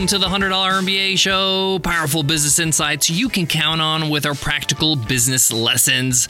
Welcome to the $100 MBA show. Powerful business insights you can count on with our practical business lessons.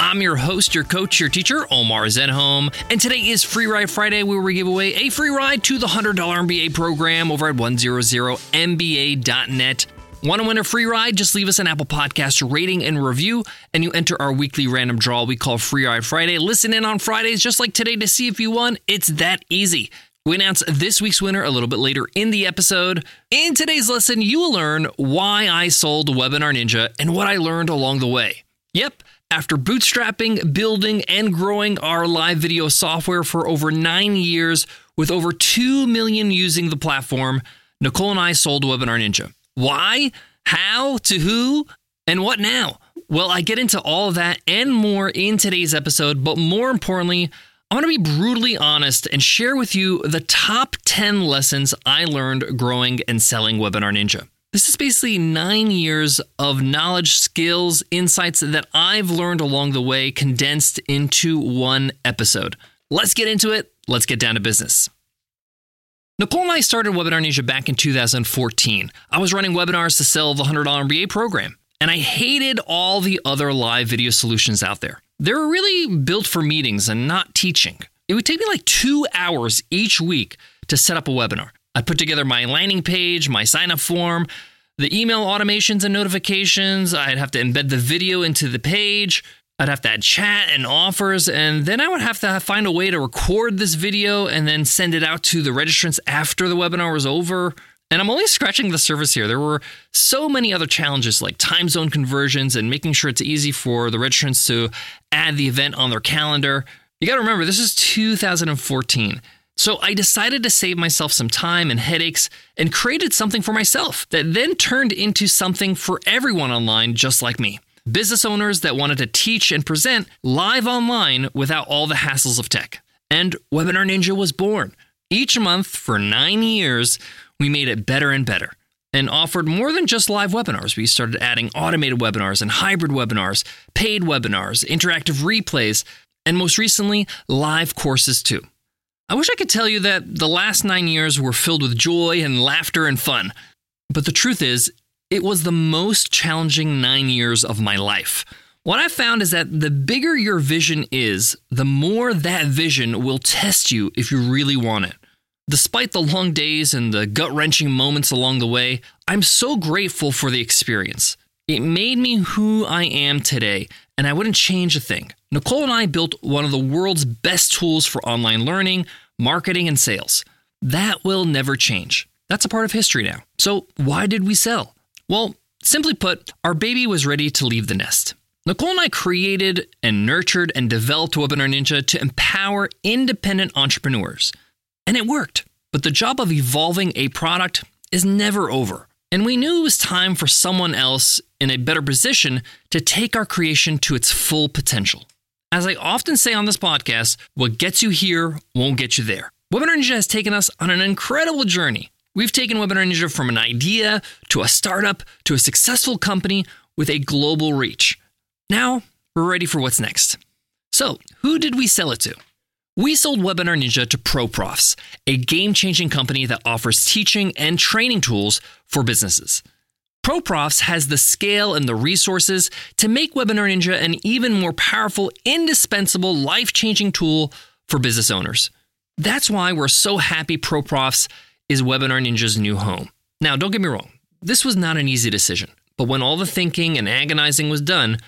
I'm your host, your coach, your teacher, Omar Zenhom. And today is Free Ride Friday, where we give away a free ride to the $100 MBA program over at 100mba.net. Want to win a free ride? Just leave us an Apple Podcast rating and review, and you enter our weekly random draw we call Free Ride Friday. Listen in on Fridays, just like today, to see if you won. It's that easy. We announce this week's winner a little bit later in the episode. In today's lesson, you will learn why I sold Webinar Ninja and what I learned along the way. Yep, after bootstrapping, building, and growing our live video software for over nine years, with over 2 million using the platform, Nicole and I sold Webinar Ninja. Why? How? To who? And what now? Well, I get into all of that and more in today's episode, but more importantly, I'm going to be brutally honest and share with you the top 10 lessons I learned growing and selling Webinar Ninja. This is basically nine years of knowledge, skills, insights that I've learned along the way condensed into one episode. Let's get into it. Let's get down to business. Nicole and I started Webinar Ninja back in 2014. I was running webinars to sell the $100 MBA program, and I hated all the other live video solutions out there. They were really built for meetings and not teaching. It would take me like two hours each week to set up a webinar. I'd put together my landing page, my sign up form, the email automations and notifications. I'd have to embed the video into the page. I'd have to add chat and offers, and then I would have to find a way to record this video and then send it out to the registrants after the webinar was over. And I'm only scratching the surface here. There were so many other challenges like time zone conversions and making sure it's easy for the registrants to add the event on their calendar. You got to remember, this is 2014. So I decided to save myself some time and headaches and created something for myself that then turned into something for everyone online just like me. Business owners that wanted to teach and present live online without all the hassles of tech. And Webinar Ninja was born. Each month for nine years, we made it better and better and offered more than just live webinars. We started adding automated webinars and hybrid webinars, paid webinars, interactive replays, and most recently, live courses too. I wish I could tell you that the last nine years were filled with joy and laughter and fun. But the truth is, it was the most challenging nine years of my life. What I found is that the bigger your vision is, the more that vision will test you if you really want it. Despite the long days and the gut wrenching moments along the way, I'm so grateful for the experience. It made me who I am today, and I wouldn't change a thing. Nicole and I built one of the world's best tools for online learning, marketing, and sales. That will never change. That's a part of history now. So, why did we sell? Well, simply put, our baby was ready to leave the nest. Nicole and I created and nurtured and developed Webinar Ninja to empower independent entrepreneurs. And it worked. But the job of evolving a product is never over. And we knew it was time for someone else in a better position to take our creation to its full potential. As I often say on this podcast, what gets you here won't get you there. Webinar Ninja has taken us on an incredible journey. We've taken Webinar Ninja from an idea to a startup to a successful company with a global reach. Now, we're ready for what's next. So, who did we sell it to? We sold Webinar Ninja to ProProfs, a game changing company that offers teaching and training tools for businesses. ProProfs has the scale and the resources to make Webinar Ninja an even more powerful, indispensable, life changing tool for business owners. That's why we're so happy ProProfs is Webinar Ninja's new home. Now, don't get me wrong, this was not an easy decision, but when all the thinking and agonizing was done,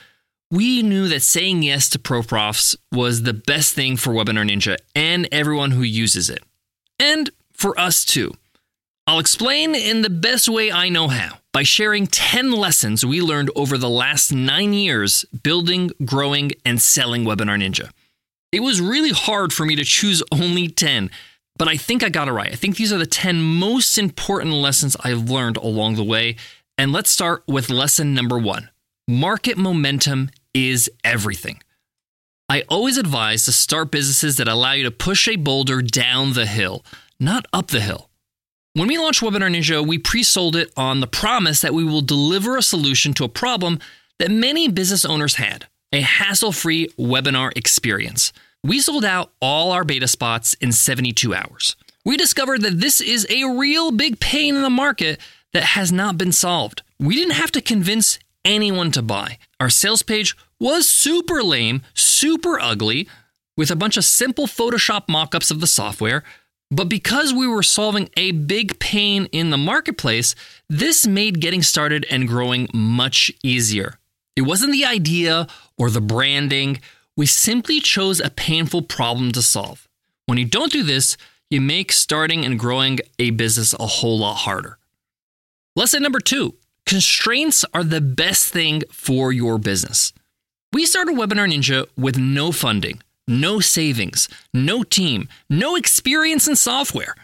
we knew that saying yes to ProProfs was the best thing for Webinar Ninja and everyone who uses it. And for us too. I'll explain in the best way I know how by sharing 10 lessons we learned over the last nine years building, growing, and selling Webinar Ninja. It was really hard for me to choose only 10, but I think I got it right. I think these are the 10 most important lessons I've learned along the way. And let's start with lesson number one market momentum is everything. I always advise to start businesses that allow you to push a boulder down the hill, not up the hill. When we launched Webinar Ninja, we pre sold it on the promise that we will deliver a solution to a problem that many business owners had a hassle free webinar experience. We sold out all our beta spots in 72 hours. We discovered that this is a real big pain in the market that has not been solved. We didn't have to convince anyone to buy. Our sales page was super lame, super ugly, with a bunch of simple Photoshop mockups of the software. But because we were solving a big pain in the marketplace, this made getting started and growing much easier. It wasn't the idea or the branding, we simply chose a painful problem to solve. When you don't do this, you make starting and growing a business a whole lot harder. Lesson number two constraints are the best thing for your business. We started Webinar Ninja with no funding no savings, no team, no experience in software.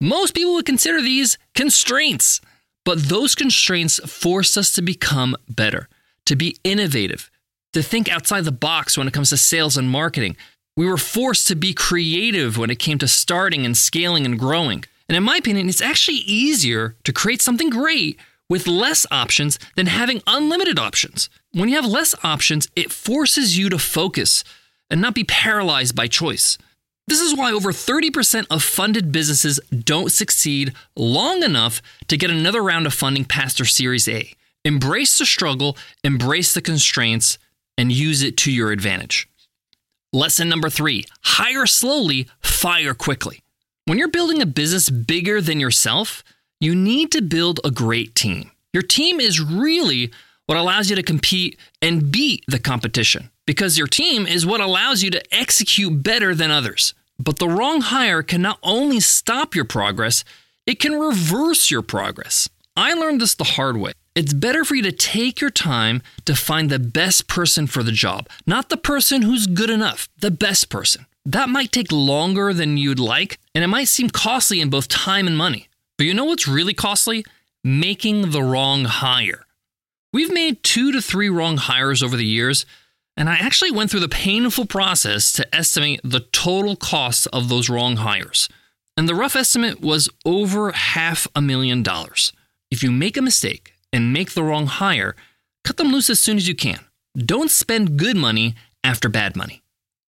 Most people would consider these constraints, but those constraints forced us to become better, to be innovative, to think outside the box when it comes to sales and marketing. We were forced to be creative when it came to starting and scaling and growing. And in my opinion, it's actually easier to create something great with less options than having unlimited options. When you have less options, it forces you to focus and not be paralyzed by choice. This is why over 30% of funded businesses don't succeed long enough to get another round of funding past their Series A. Embrace the struggle, embrace the constraints, and use it to your advantage. Lesson number three hire slowly, fire quickly. When you're building a business bigger than yourself, you need to build a great team. Your team is really what allows you to compete and beat the competition because your team is what allows you to execute better than others. But the wrong hire can not only stop your progress, it can reverse your progress. I learned this the hard way. It's better for you to take your time to find the best person for the job, not the person who's good enough, the best person. That might take longer than you'd like, and it might seem costly in both time and money. But you know what's really costly? Making the wrong hire. We've made two to three wrong hires over the years, and I actually went through the painful process to estimate the total cost of those wrong hires. And the rough estimate was over half a million dollars. If you make a mistake and make the wrong hire, cut them loose as soon as you can. Don't spend good money after bad money.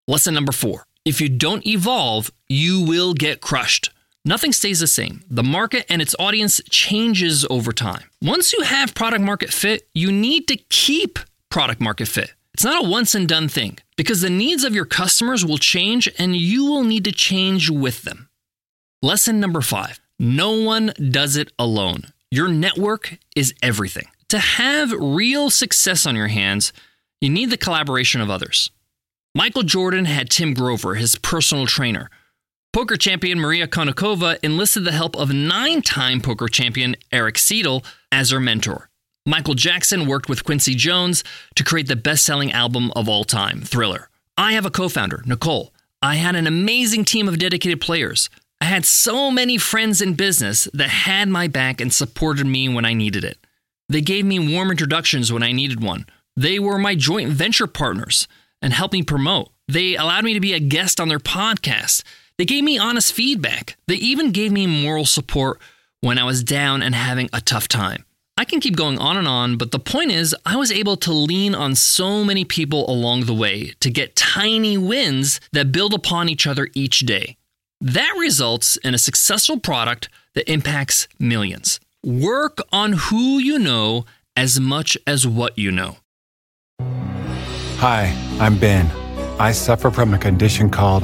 Lesson number four if you don't evolve, you will get crushed. Nothing stays the same. The market and its audience changes over time. Once you have product market fit, you need to keep product market fit. It's not a once and done thing because the needs of your customers will change and you will need to change with them. Lesson number five no one does it alone. Your network is everything. To have real success on your hands, you need the collaboration of others. Michael Jordan had Tim Grover, his personal trainer. Poker champion Maria Konnikova enlisted the help of nine time poker champion Erik Seidel as her mentor. Michael Jackson worked with Quincy Jones to create the best selling album of all time, Thriller. I have a co founder, Nicole. I had an amazing team of dedicated players. I had so many friends in business that had my back and supported me when I needed it. They gave me warm introductions when I needed one. They were my joint venture partners and helped me promote. They allowed me to be a guest on their podcast. They gave me honest feedback. They even gave me moral support when I was down and having a tough time. I can keep going on and on, but the point is, I was able to lean on so many people along the way to get tiny wins that build upon each other each day. That results in a successful product that impacts millions. Work on who you know as much as what you know. Hi, I'm Ben. I suffer from a condition called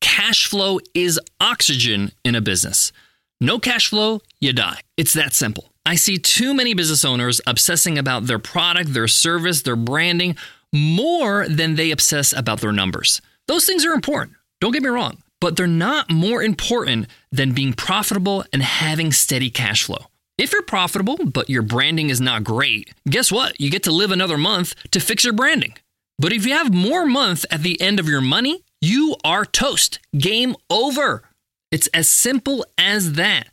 cash flow is oxygen in a business. No cash flow, you die. It's that simple. I see too many business owners obsessing about their product, their service, their branding more than they obsess about their numbers. Those things are important, don't get me wrong, but they're not more important than being profitable and having steady cash flow. If you're profitable, but your branding is not great, guess what? You get to live another month to fix your branding. But if you have more month at the end of your money, you are toast. Game over. It's as simple as that.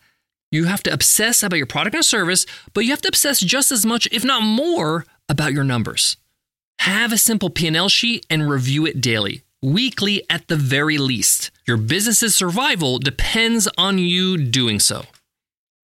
You have to obsess about your product or service, but you have to obsess just as much, if not more, about your numbers. Have a simple P&L sheet and review it daily, weekly at the very least. Your business's survival depends on you doing so.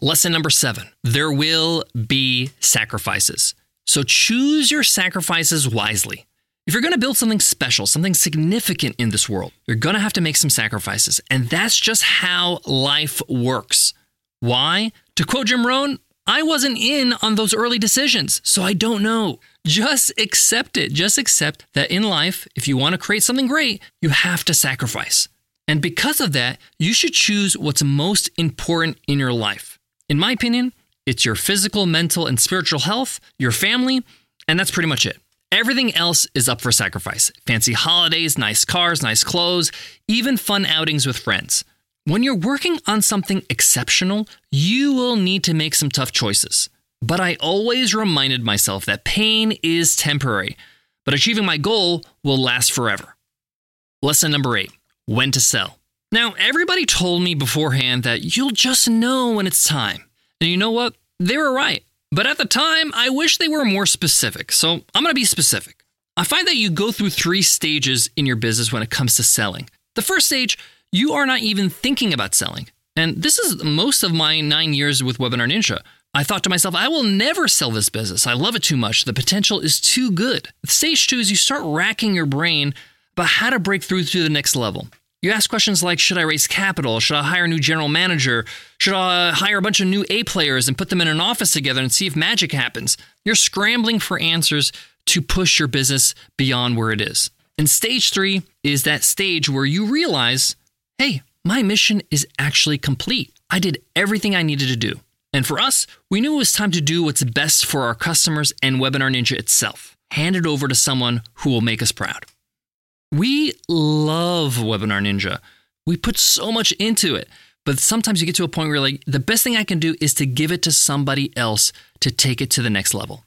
Lesson number 7. There will be sacrifices. So choose your sacrifices wisely. If you're going to build something special, something significant in this world, you're going to have to make some sacrifices. And that's just how life works. Why? To quote Jim Rohn, I wasn't in on those early decisions, so I don't know. Just accept it. Just accept that in life, if you want to create something great, you have to sacrifice. And because of that, you should choose what's most important in your life. In my opinion, it's your physical, mental, and spiritual health, your family, and that's pretty much it. Everything else is up for sacrifice fancy holidays, nice cars, nice clothes, even fun outings with friends. When you're working on something exceptional, you will need to make some tough choices. But I always reminded myself that pain is temporary, but achieving my goal will last forever. Lesson number eight when to sell. Now, everybody told me beforehand that you'll just know when it's time. And you know what? They were right. But at the time, I wish they were more specific. So I'm going to be specific. I find that you go through three stages in your business when it comes to selling. The first stage, you are not even thinking about selling. And this is most of my nine years with Webinar Ninja. I thought to myself, I will never sell this business. I love it too much. The potential is too good. Stage two is you start racking your brain about how to break through to the next level. You ask questions like Should I raise capital? Should I hire a new general manager? Should I hire a bunch of new A players and put them in an office together and see if magic happens? You're scrambling for answers to push your business beyond where it is. And stage three is that stage where you realize hey, my mission is actually complete. I did everything I needed to do. And for us, we knew it was time to do what's best for our customers and Webinar Ninja itself. Hand it over to someone who will make us proud. We love Webinar Ninja. We put so much into it. But sometimes you get to a point where like the best thing I can do is to give it to somebody else to take it to the next level.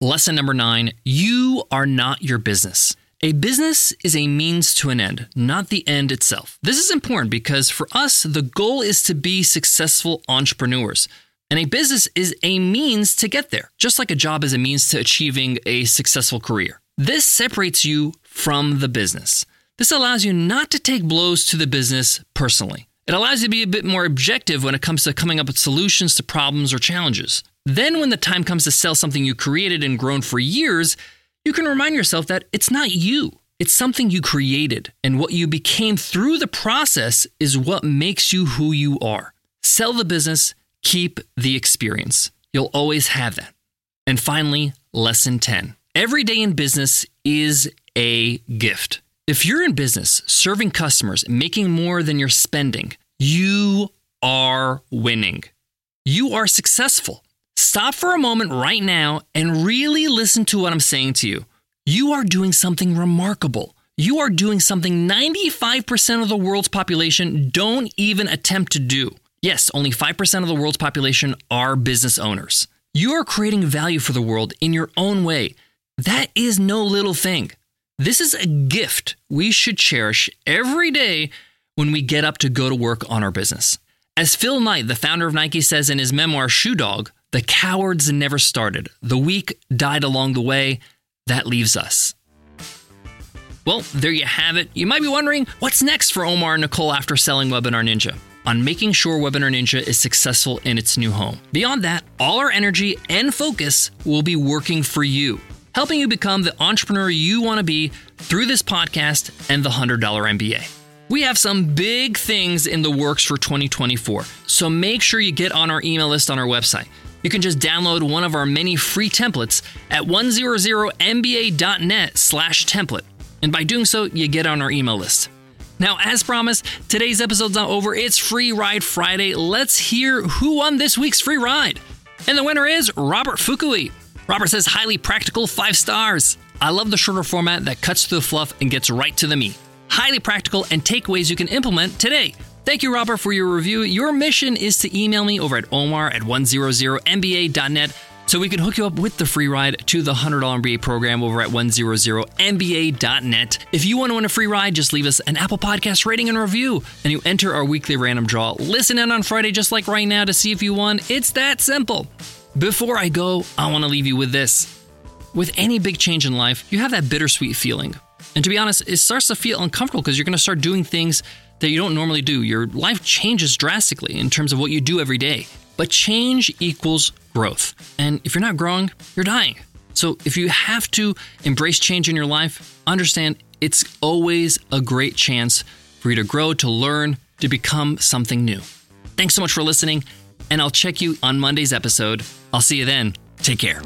Lesson number 9, you are not your business. A business is a means to an end, not the end itself. This is important because for us, the goal is to be successful entrepreneurs. And a business is a means to get there, just like a job is a means to achieving a successful career. This separates you from the business. This allows you not to take blows to the business personally. It allows you to be a bit more objective when it comes to coming up with solutions to problems or challenges. Then, when the time comes to sell something you created and grown for years, you can remind yourself that it's not you. It's something you created, and what you became through the process is what makes you who you are. Sell the business, keep the experience. You'll always have that. And finally, lesson 10 every day in business is a gift. If you're in business, serving customers, making more than you're spending, you are winning. You are successful. Stop for a moment right now and really listen to what I'm saying to you. You are doing something remarkable. You are doing something 95% of the world's population don't even attempt to do. Yes, only 5% of the world's population are business owners. You are creating value for the world in your own way. That is no little thing. This is a gift we should cherish every day when we get up to go to work on our business. As Phil Knight, the founder of Nike, says in his memoir Shoe Dog, the cowards never started. The weak died along the way. That leaves us. Well, there you have it. You might be wondering what's next for Omar and Nicole after selling Webinar Ninja on making sure Webinar Ninja is successful in its new home. Beyond that, all our energy and focus will be working for you helping you become the entrepreneur you want to be through this podcast and the $100 MBA. We have some big things in the works for 2024, so make sure you get on our email list on our website. You can just download one of our many free templates at 100mba.net slash template. And by doing so, you get on our email list. Now, as promised, today's episode's not over. It's Free Ride Friday. Let's hear who won this week's free ride. And the winner is Robert Fukui. Robert says, highly practical, five stars. I love the shorter format that cuts through the fluff and gets right to the meat. Highly practical and takeaways you can implement today. Thank you, Robert, for your review. Your mission is to email me over at omar at 100mba.net so we can hook you up with the free ride to the $100 MBA program over at 100mba.net. If you want to win a free ride, just leave us an Apple Podcast rating and review, and you enter our weekly random draw. Listen in on Friday, just like right now, to see if you won. It's that simple. Before I go, I want to leave you with this. With any big change in life, you have that bittersweet feeling. And to be honest, it starts to feel uncomfortable because you're going to start doing things that you don't normally do. Your life changes drastically in terms of what you do every day. But change equals growth. And if you're not growing, you're dying. So if you have to embrace change in your life, understand it's always a great chance for you to grow, to learn, to become something new. Thanks so much for listening, and I'll check you on Monday's episode. I'll see you then. Take care.